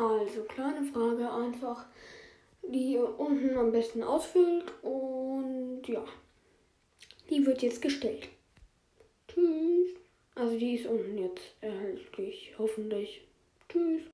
Also kleine Frage einfach, die ihr unten am besten ausfüllt und ja, die wird jetzt gestellt. Tschüss. Also die ist unten jetzt erhältlich, hoffentlich. Tschüss.